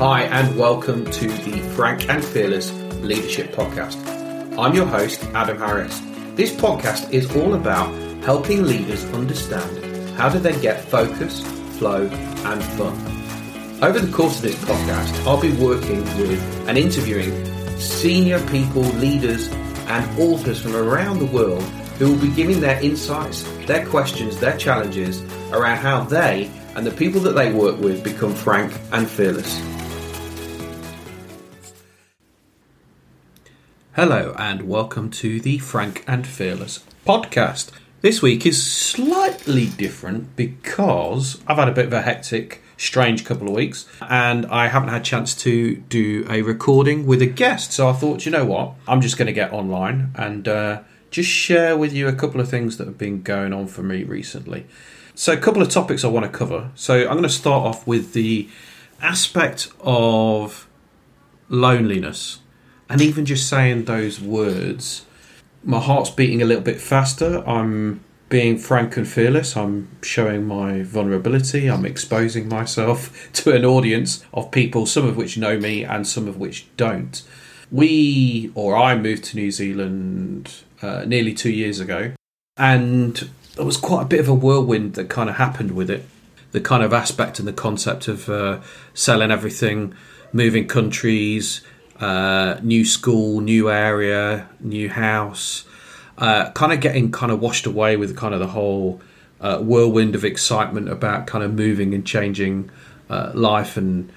Hi, and welcome to the Frank and Fearless Leadership Podcast. I'm your host, Adam Harris. This podcast is all about helping leaders understand how do they get focus, flow, and fun. Over the course of this podcast, I'll be working with and interviewing senior people, leaders, and authors from around the world who will be giving their insights, their questions, their challenges around how they and the people that they work with become frank and fearless. Hello, and welcome to the Frank and Fearless podcast. This week is slightly different because I've had a bit of a hectic, strange couple of weeks, and I haven't had a chance to do a recording with a guest. So I thought, you know what, I'm just going to get online and uh, just share with you a couple of things that have been going on for me recently. So, a couple of topics I want to cover. So, I'm going to start off with the aspect of loneliness and even just saying those words, my heart's beating a little bit faster. I'm being frank and fearless. I'm showing my vulnerability. I'm exposing myself to an audience of people, some of which know me and some of which don't. We, or I, moved to New Zealand uh, nearly two years ago, and there was quite a bit of a whirlwind that kind of happened with it. The kind of aspect and the concept of uh, selling everything, moving countries, uh, new school, new area, new house, uh, kind of getting kind of washed away with kind of the whole uh, whirlwind of excitement about kind of moving and changing uh, life and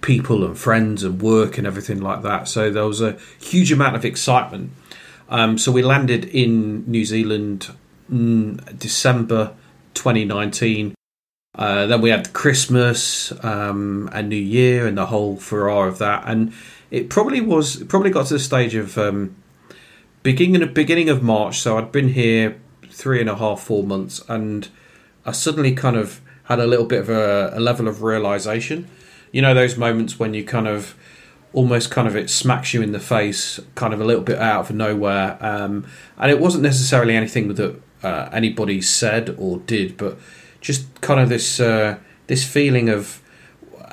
people and friends and work and everything like that. So there was a huge amount of excitement. Um, so we landed in New Zealand in December 2019. Uh, then we had Christmas um, and New Year and the whole furore of that. And it probably was probably got to the stage of um, beginning beginning of March. So I'd been here three and a half, four months, and I suddenly kind of had a little bit of a, a level of realization. You know, those moments when you kind of almost kind of it smacks you in the face, kind of a little bit out of nowhere. Um, and it wasn't necessarily anything that uh, anybody said or did, but just kind of this uh, this feeling of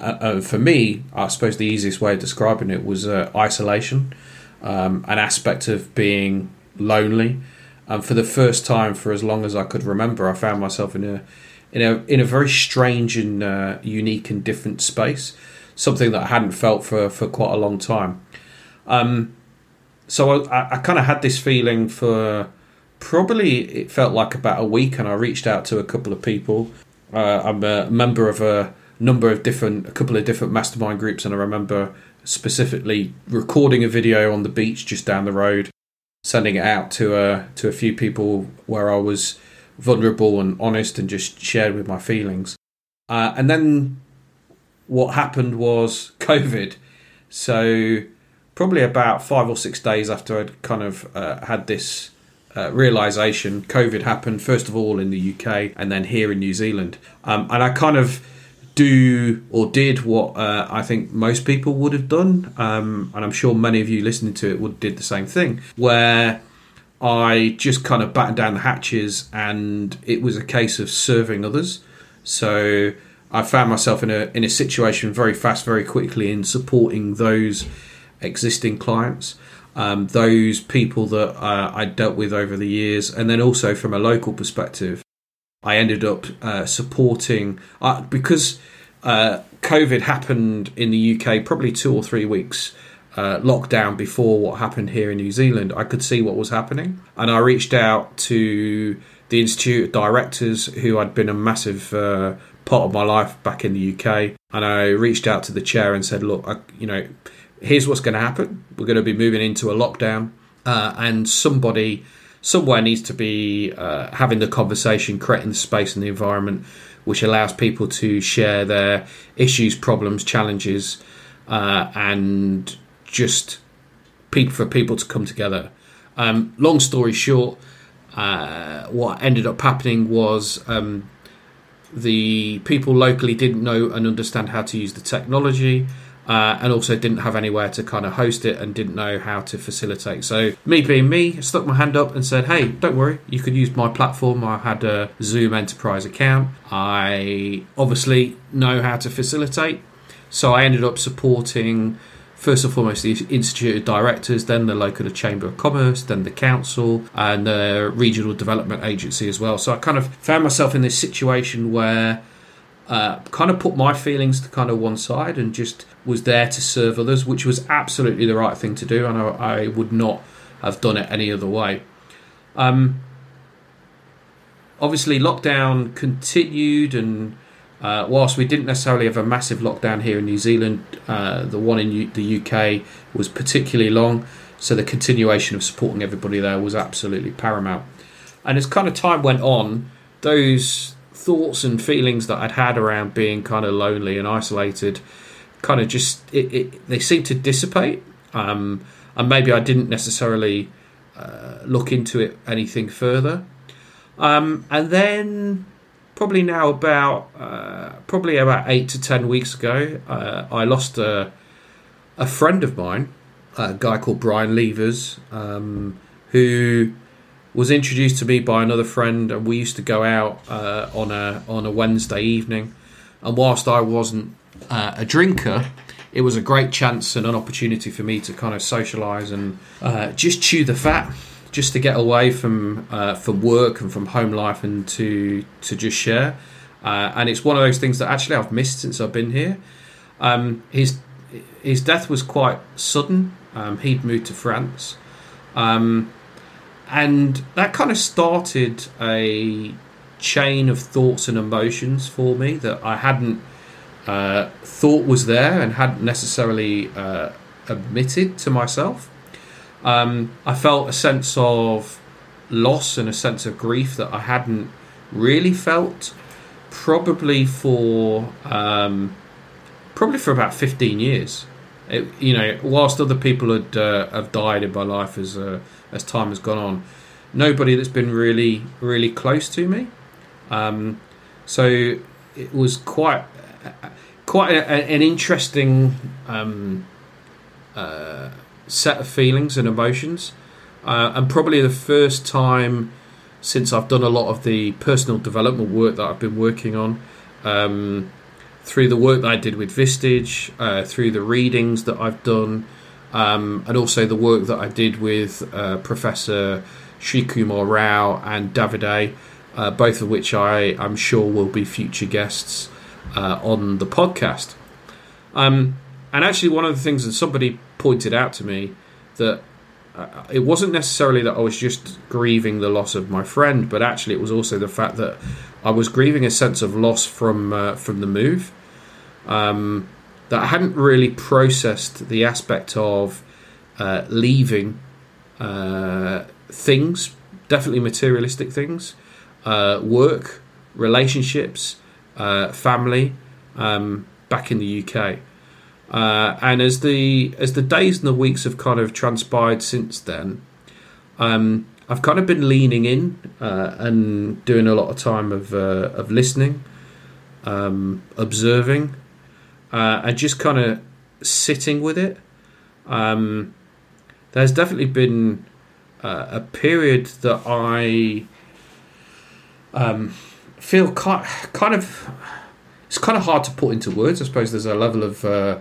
uh, uh, for me, I suppose the easiest way of describing it was uh, isolation, um, an aspect of being lonely. And for the first time, for as long as I could remember, I found myself in a in a in a very strange and uh, unique and different space, something that I hadn't felt for for quite a long time. Um, so I, I kind of had this feeling for probably it felt like about a week, and I reached out to a couple of people. Uh, I'm a member of a number of different, a couple of different mastermind groups, and I remember specifically recording a video on the beach just down the road, sending it out to a to a few people where I was vulnerable and honest and just shared with my feelings. Uh, and then what happened was COVID. So probably about five or six days after I'd kind of uh, had this uh, realization, COVID happened first of all in the UK and then here in New Zealand. Um, and I kind of do or did what uh, I think most people would have done, um, and I'm sure many of you listening to it would did the same thing, where I just kind of battened down the hatches, and it was a case of serving others. So I found myself in a in a situation very fast, very quickly in supporting those existing clients. Um, those people that uh, I dealt with over the years, and then also from a local perspective, I ended up uh, supporting uh, because uh, COVID happened in the UK probably two or three weeks uh, lockdown before what happened here in New Zealand. I could see what was happening, and I reached out to the Institute of Directors, who had been a massive uh, part of my life back in the UK, and I reached out to the chair and said, "Look, I, you know, here's what's going to happen. We're going to be moving into a lockdown, uh, and somebody." Somewhere needs to be uh, having the conversation, creating the space and the environment which allows people to share their issues, problems, challenges, uh, and just people for people to come together. Um, long story short, uh, what ended up happening was um, the people locally didn't know and understand how to use the technology uh, and also didn't have anywhere to kind of host it and didn't know how to facilitate. So, me being me, stuck my hand up and said, Hey, don't worry, you could use my platform. I had a Zoom Enterprise account. I obviously know how to facilitate. So I ended up supporting first and foremost the Institute of Directors, then the local Chamber of Commerce, then the council, and the Regional Development Agency as well. So I kind of found myself in this situation where uh, kind of put my feelings to kind of one side and just was there to serve others, which was absolutely the right thing to do, and I, I would not have done it any other way. Um, obviously, lockdown continued, and uh, whilst we didn't necessarily have a massive lockdown here in New Zealand, uh, the one in U- the UK was particularly long, so the continuation of supporting everybody there was absolutely paramount. And as kind of time went on, those thoughts and feelings that I'd had around being kind of lonely and isolated kind of just it, it, they seemed to dissipate. Um, and maybe I didn't necessarily uh, look into it anything further. Um, and then probably now about uh, probably about eight to ten weeks ago uh, I lost a, a friend of mine a guy called Brian Levers um, who was introduced to me by another friend, and we used to go out uh, on a on a Wednesday evening. And whilst I wasn't uh, a drinker, it was a great chance and an opportunity for me to kind of socialise and uh, just chew the fat, just to get away from uh, from work and from home life, and to to just share. Uh, and it's one of those things that actually I've missed since I've been here. Um, his his death was quite sudden. Um, he'd moved to France. Um, and that kind of started a chain of thoughts and emotions for me that I hadn't uh, thought was there and hadn't necessarily uh, admitted to myself. Um, I felt a sense of loss and a sense of grief that I hadn't really felt probably for um, probably for about 15 years. It, you know, whilst other people had uh, have died in my life as a as time has gone on. Nobody that's been really, really close to me. Um, so it was quite, quite a, an interesting um, uh, set of feelings and emotions, uh, and probably the first time since I've done a lot of the personal development work that I've been working on. Um, through the work that I did with Vistage, uh, through the readings that I've done, um, and also the work that I did with uh, Professor Srikumar Rao and Davide, uh, both of which I am sure will be future guests uh, on the podcast. Um, and actually, one of the things that somebody pointed out to me that uh, it wasn't necessarily that I was just grieving the loss of my friend, but actually it was also the fact that I was grieving a sense of loss from uh, from the move. Um, that I hadn't really processed the aspect of uh, leaving uh, things, definitely materialistic things, uh, work, relationships, uh, family, um, back in the UK. Uh, and as the as the days and the weeks have kind of transpired since then, um, I've kind of been leaning in uh, and doing a lot of time of of listening, um, observing, uh, and just kind of sitting with it. Um, there's definitely been uh, a period that I um, feel kind, kind of it's kind of hard to put into words. I suppose there's a level of uh,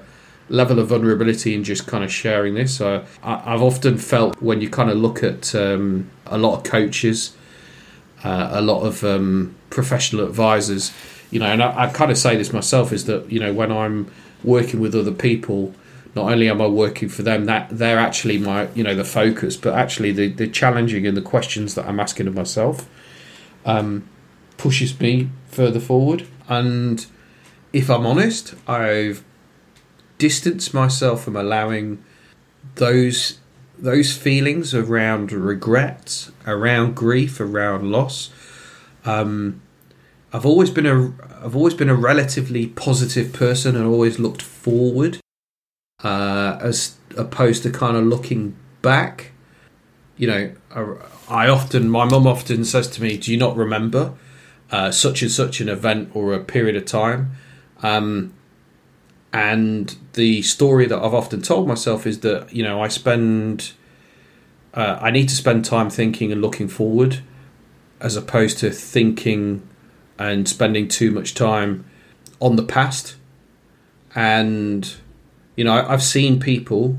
level of vulnerability in just kind of sharing this. I, have often felt when you kind of look at um, a lot of coaches, uh, a lot of um, professional advisors, you know, and I, I kind of say this myself is that you know when I'm working with other people, not only am I working for them, that they're actually my you know the focus, but actually the the challenging and the questions that I'm asking of myself um, pushes me further forward. And if I'm honest, I've distanced myself from allowing those those feelings around regret, around grief, around loss. Um, I've always been a I've always been a relatively positive person and always looked forward, uh, as opposed to kind of looking back. You know, I, I often my mum often says to me, "Do you not remember uh, such and such an event or a period of time?" Um, and the story that I've often told myself is that you know I spend uh, I need to spend time thinking and looking forward as opposed to thinking and spending too much time on the past. and you know I've seen people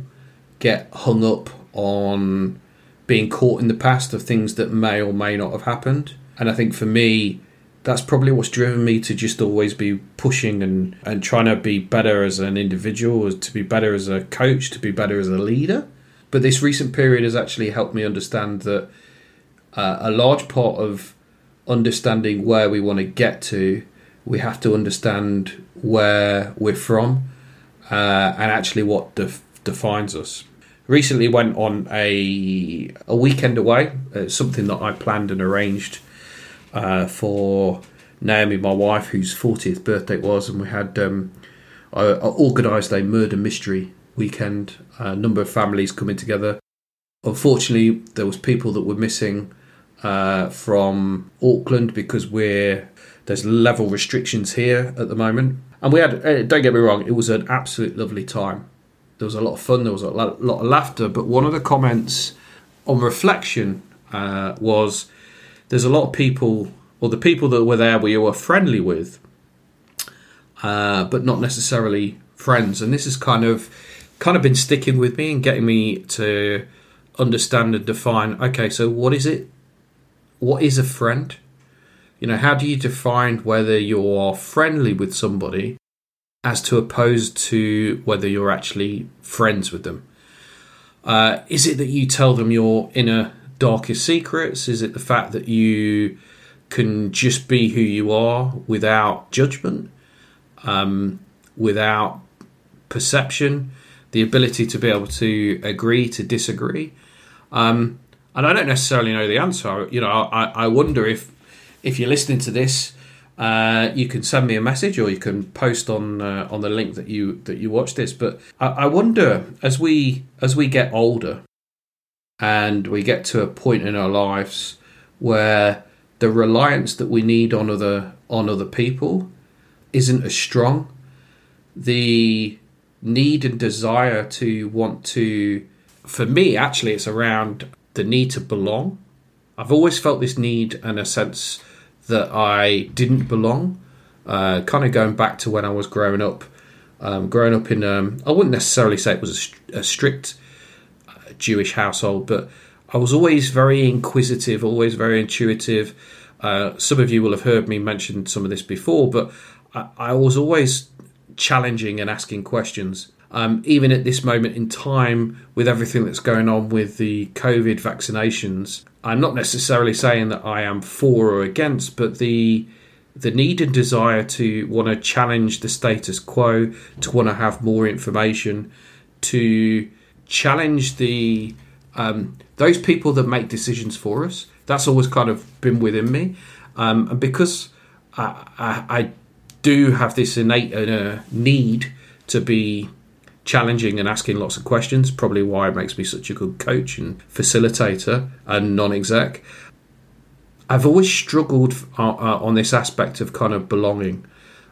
get hung up on being caught in the past of things that may or may not have happened. And I think for me, that's probably what's driven me to just always be pushing and, and trying to be better as an individual, to be better as a coach, to be better as a leader. But this recent period has actually helped me understand that uh, a large part of understanding where we want to get to, we have to understand where we're from uh, and actually what def- defines us. Recently went on a a weekend away, uh, something that I planned and arranged uh, for Naomi, my wife, whose 40th birthday it was, and we had um, I, I organised a murder mystery weekend. A number of families coming together. Unfortunately, there was people that were missing uh, from Auckland because we're there's level restrictions here at the moment, and we had. Uh, don't get me wrong, it was an absolute lovely time. There was a lot of fun. There was a lot, of laughter. But one of the comments on reflection uh, was there's a lot of people, or the people that were there we were friendly with, uh, but not necessarily friends. And this has kind of kind of been sticking with me and getting me to understand and define. Okay, so what is it? What is a friend? You know, how do you define whether you're friendly with somebody as to opposed to whether you're actually friends with them? Uh, is it that you tell them your inner darkest secrets? Is it the fact that you can just be who you are without judgment, um, without perception, the ability to be able to agree to disagree? Um, and I don't necessarily know the answer. You know, I, I wonder if if you're listening to this, uh, you can send me a message or you can post on uh, on the link that you that you watch this. But I, I wonder as we as we get older, and we get to a point in our lives where the reliance that we need on other on other people isn't as strong. The need and desire to want to for me actually it's around the need to belong. I've always felt this need and a sense that i didn't belong uh, kind of going back to when i was growing up. Um, growing up in um, i wouldn't necessarily say it was a, a strict Jewish household, but I was always very inquisitive, always very intuitive. Uh, some of you will have heard me mention some of this before, but I, I was always challenging and asking questions. Um, even at this moment in time, with everything that's going on with the COVID vaccinations, I'm not necessarily saying that I am for or against, but the the need and desire to want to challenge the status quo, to want to have more information, to challenge the um, those people that make decisions for us. That's always kind of been within me, um, and because I, I, I, do have this innate uh, need to be challenging and asking lots of questions. Probably why it makes me such a good coach and facilitator and non-exec. I've always struggled uh, uh, on this aspect of kind of belonging.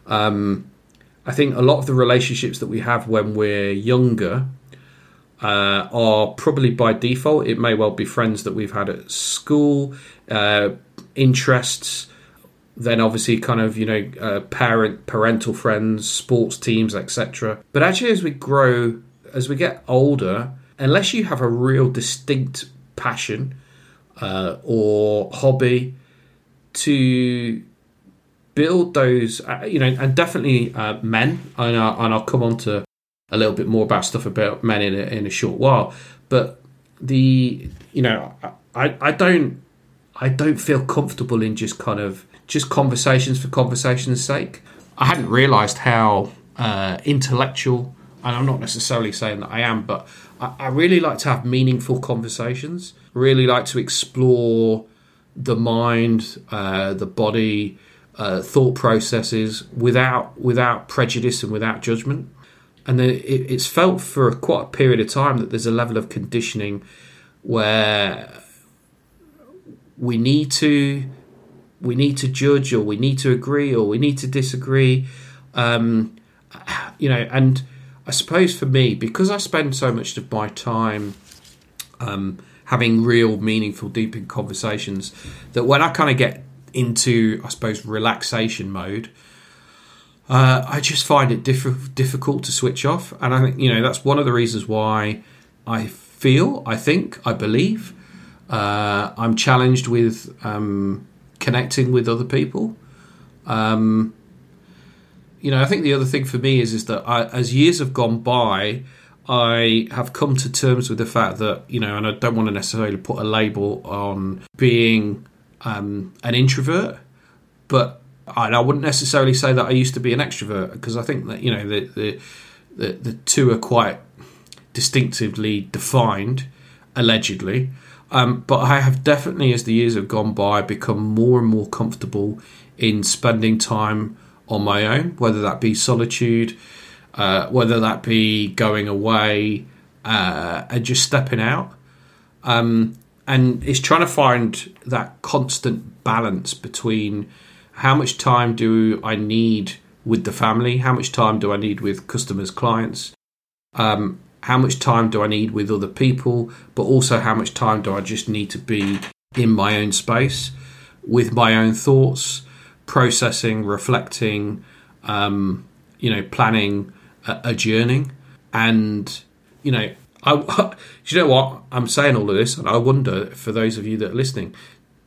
Um, I think a lot of the relationships that we have when we're younger uh, are probably by default. It may well be friends that we've had at school, uh, interests, then obviously kind of you know uh, parent parental friends, sports teams, etc. But actually, as we grow, as we get older, unless you have a real distinct passion uh, or hobby to build those, uh, you know, and definitely uh, men, and, and I'll come on to a little bit more about stuff about men in a, in a short while. But the you know I I don't I don't feel comfortable in just kind of just conversations for conversation's sake. I hadn't realised how uh, intellectual, and I'm not necessarily saying that I am, but I, I really like to have meaningful conversations. Really like to explore the mind, uh, the body, uh, thought processes without without prejudice and without judgment and then it, it's felt for quite a period of time that there's a level of conditioning where we need to we need to judge or we need to agree or we need to disagree. Um, you know and i suppose for me because i spend so much of my time um, having real meaningful deep conversations that when i kind of get into i suppose relaxation mode uh, I just find it diff- difficult to switch off, and I think you know that's one of the reasons why I feel, I think, I believe uh, I'm challenged with um, connecting with other people. Um, you know, I think the other thing for me is is that I, as years have gone by, I have come to terms with the fact that you know, and I don't want to necessarily put a label on being um, an introvert, but I, I, wouldn't necessarily say that I used to be an extrovert because I think that you know the, the the the two are quite distinctively defined, allegedly. Um, but I have definitely, as the years have gone by, become more and more comfortable in spending time on my own, whether that be solitude, uh, whether that be going away uh, and just stepping out. Um, and it's trying to find that constant balance between how much time do I need with the family, how much time do I need with customers, clients, um, how much time do I need with other people, but also how much time do I just need to be in my own space with my own thoughts, processing, reflecting, um, you know, planning, uh, adjourning, and you know, I, you know what? I'm saying all of this, and I wonder for those of you that are listening,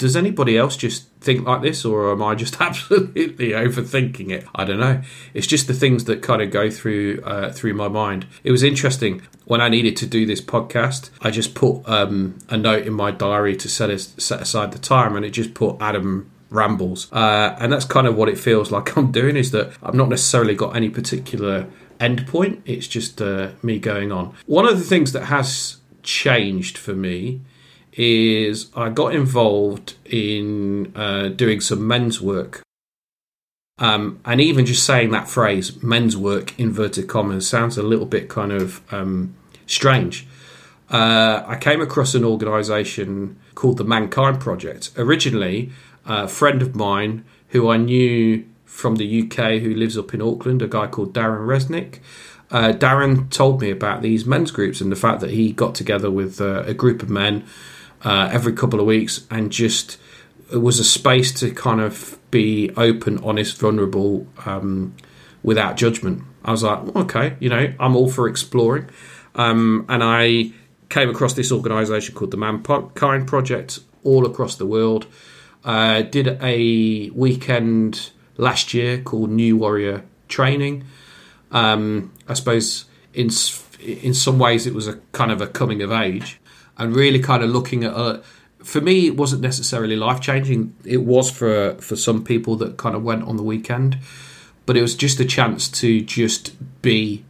does anybody else just think like this, or am I just absolutely overthinking it? I don't know. It's just the things that kind of go through uh, through my mind. It was interesting when I needed to do this podcast. I just put um, a note in my diary to set set aside the time, and it just put Adam rambles, uh, and that's kind of what it feels like I'm doing. Is that I've not necessarily got any particular end point. It's just uh, me going on. One of the things that has changed for me is I got involved in uh, doing some men's work. Um, and even just saying that phrase, men's work, inverted commas, sounds a little bit kind of um, strange. Uh, I came across an organisation called the Mankind Project. Originally, a friend of mine who I knew from the UK who lives up in Auckland, a guy called Darren Resnick. Uh, Darren told me about these men's groups and the fact that he got together with uh, a group of men uh, every couple of weeks and just it was a space to kind of be open, honest, vulnerable, um, without judgment. I was like, okay, you know, I'm all for exploring. Um, and I came across this organisation called the Mankind Project all across the world. Uh, did a weekend last year called New Warrior Training. Um, I suppose in in some ways it was a kind of a coming of age and really kind of looking at. Uh, for me, it wasn't necessarily life changing. It was for for some people that kind of went on the weekend, but it was just a chance to just be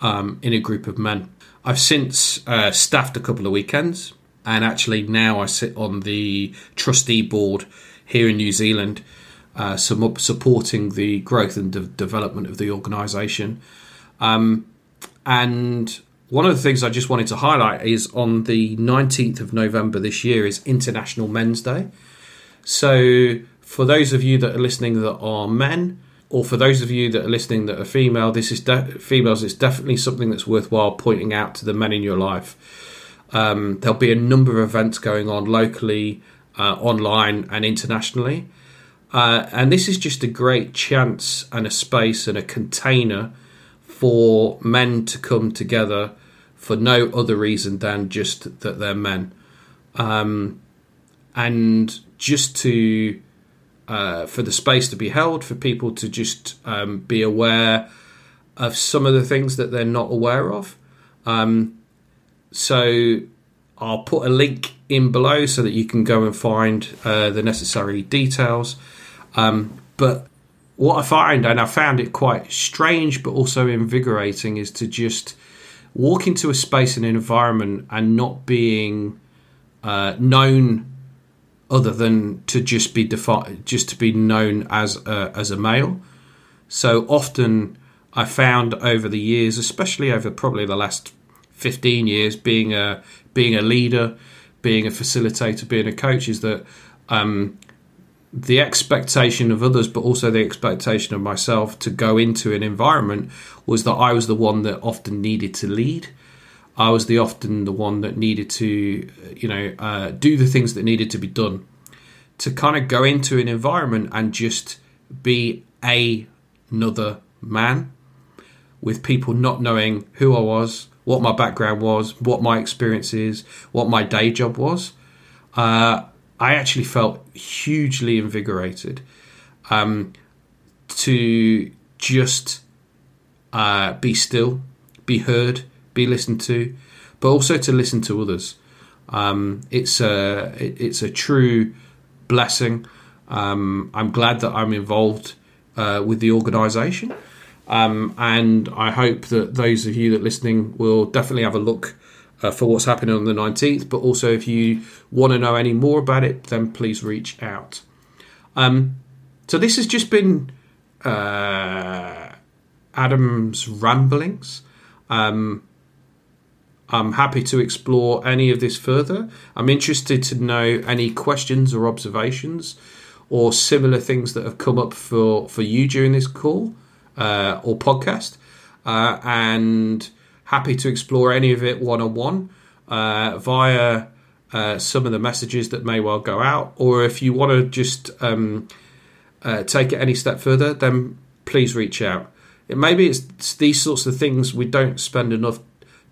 um, in a group of men. I've since uh, staffed a couple of weekends, and actually now I sit on the trustee board here in New Zealand, uh, some supporting the growth and de- development of the organisation. Um, and one of the things I just wanted to highlight is on the 19th of November this year is International Men's Day. So, for those of you that are listening that are men, or for those of you that are listening that are female, this is de- females. It's definitely something that's worthwhile pointing out to the men in your life. Um, there'll be a number of events going on locally, uh, online, and internationally. Uh, and this is just a great chance and a space and a container for men to come together for no other reason than just that they're men. Um, and just to uh, for the space to be held, for people to just um, be aware of some of the things that they're not aware of. Um, so I'll put a link in below so that you can go and find uh, the necessary details. Um, but what I find, and I found it quite strange but also invigorating, is to just walk into a space and an environment and not being uh, known other than to just be defi- just to be known as a, as a male. So often I found over the years, especially over probably the last 15 years being a being a leader, being a facilitator, being a coach is that um, the expectation of others, but also the expectation of myself to go into an environment was that I was the one that often needed to lead. I was the often the one that needed to, you know, uh, do the things that needed to be done. To kind of go into an environment and just be a another man, with people not knowing who I was, what my background was, what my experience is, what my day job was. Uh, I actually felt hugely invigorated um, to just uh, be still, be heard, be listened to, but also to listen to others. Um, it's a it, it's a true blessing. Um, I'm glad that I'm involved uh, with the organisation, um, and I hope that those of you that are listening will definitely have a look uh, for what's happening on the 19th. But also, if you want to know any more about it, then please reach out. Um, so this has just been uh, Adam's ramblings. Um, I'm happy to explore any of this further. I'm interested to know any questions or observations or similar things that have come up for, for you during this call uh, or podcast. Uh, and happy to explore any of it one on one via uh, some of the messages that may well go out. Or if you want to just um, uh, take it any step further, then please reach out. It, maybe it's these sorts of things we don't spend enough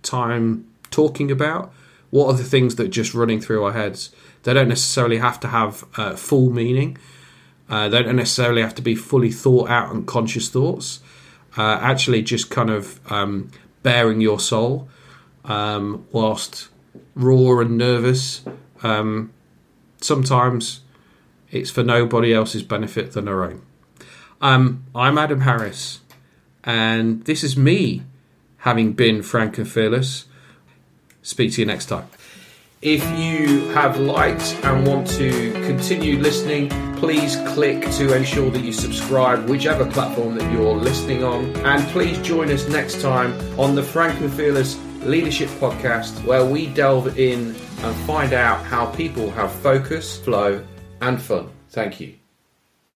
time talking about. What are the things that are just running through our heads? They don't necessarily have to have uh, full meaning. Uh, they don't necessarily have to be fully thought out and conscious thoughts. Uh, actually, just kind of um, baring your soul um, whilst raw and nervous. Um, sometimes it's for nobody else's benefit than our own. Um, I'm Adam Harris, and this is me having been frank and fearless. Speak to you next time. If you have liked and want to continue listening, please click to ensure that you subscribe, whichever platform that you're listening on. And please join us next time on the Frank and Fearless Leadership Podcast, where we delve in and find out how people have focus, flow, and fun. Thank you.